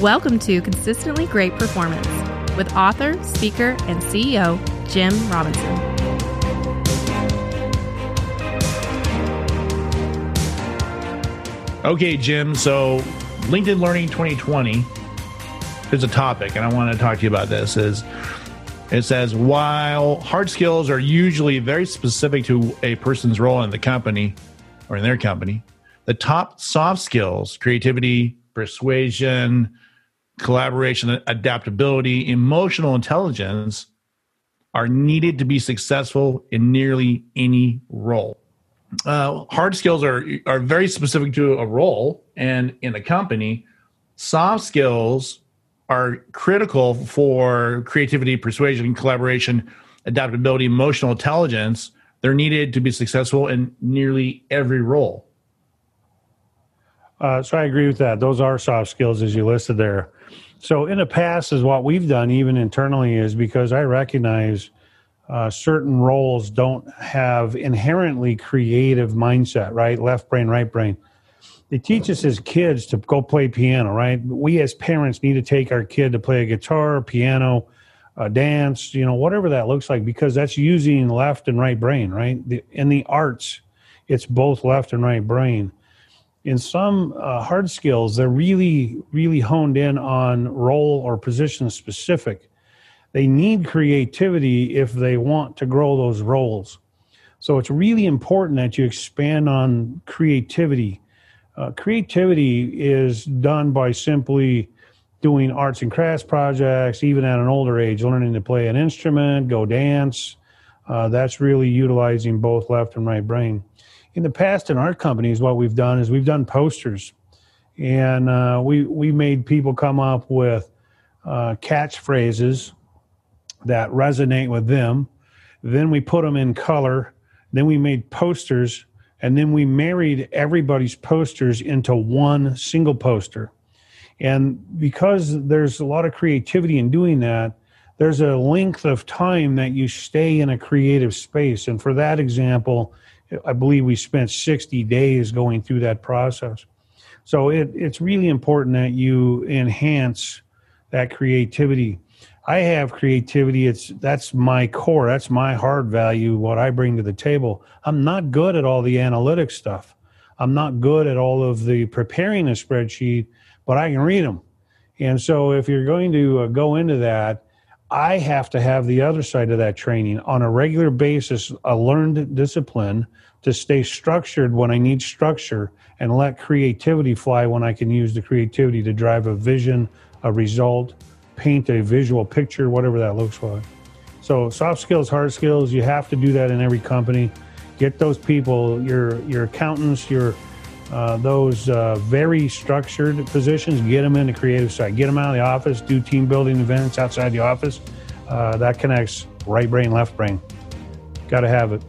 Welcome to Consistently Great Performance with author, speaker, and CEO Jim Robinson. Okay, Jim. So, LinkedIn Learning 2020 is a topic, and I want to talk to you about this. Is it says while hard skills are usually very specific to a person's role in the company or in their company, the top soft skills, creativity, persuasion, collaboration, adaptability, emotional intelligence are needed to be successful in nearly any role. Uh, hard skills are are very specific to a role and in a company. Soft skills are critical for creativity, persuasion, collaboration, adaptability, emotional intelligence. They're needed to be successful in nearly every role. Uh, so I agree with that. Those are soft skills as you listed there. So in the past, is what we've done even internally is because I recognize uh, certain roles don't have inherently creative mindset, right? Left brain, right brain. They teach us as kids to go play piano, right? We as parents need to take our kid to play a guitar, piano, uh, dance, you know, whatever that looks like, because that's using left and right brain, right? The, in the arts, it's both left and right brain in some uh, hard skills, they're really, really honed in on role or position specific. They need creativity if they want to grow those roles. So it's really important that you expand on creativity. Uh, creativity is done by simply doing arts and crafts projects, even at an older age, learning to play an instrument, go dance. Uh, that's really utilizing both left and right brain in the past in our companies, what we've done is we've done posters, and uh, we we made people come up with uh, catchphrases that resonate with them. Then we put them in color. Then we made posters, and then we married everybody's posters into one single poster. And because there's a lot of creativity in doing that, there's a length of time that you stay in a creative space. And for that example, I believe we spent 60 days going through that process. So it, it's really important that you enhance that creativity. I have creativity. It's that's my core. That's my hard value. What I bring to the table. I'm not good at all the analytic stuff. I'm not good at all of the preparing a spreadsheet, but I can read them. And so if you're going to uh, go into that, I have to have the other side of that training on a regular basis, a learned discipline to stay structured when I need structure and let creativity fly when I can use the creativity to drive a vision, a result, paint a visual picture, whatever that looks like. So soft skills, hard skills, you have to do that in every company. Get those people, your your accountants, your uh, those uh, very structured positions, get them in the creative side. Get them out of the office, do team building events outside the office. Uh, that connects right brain, left brain. Got to have it.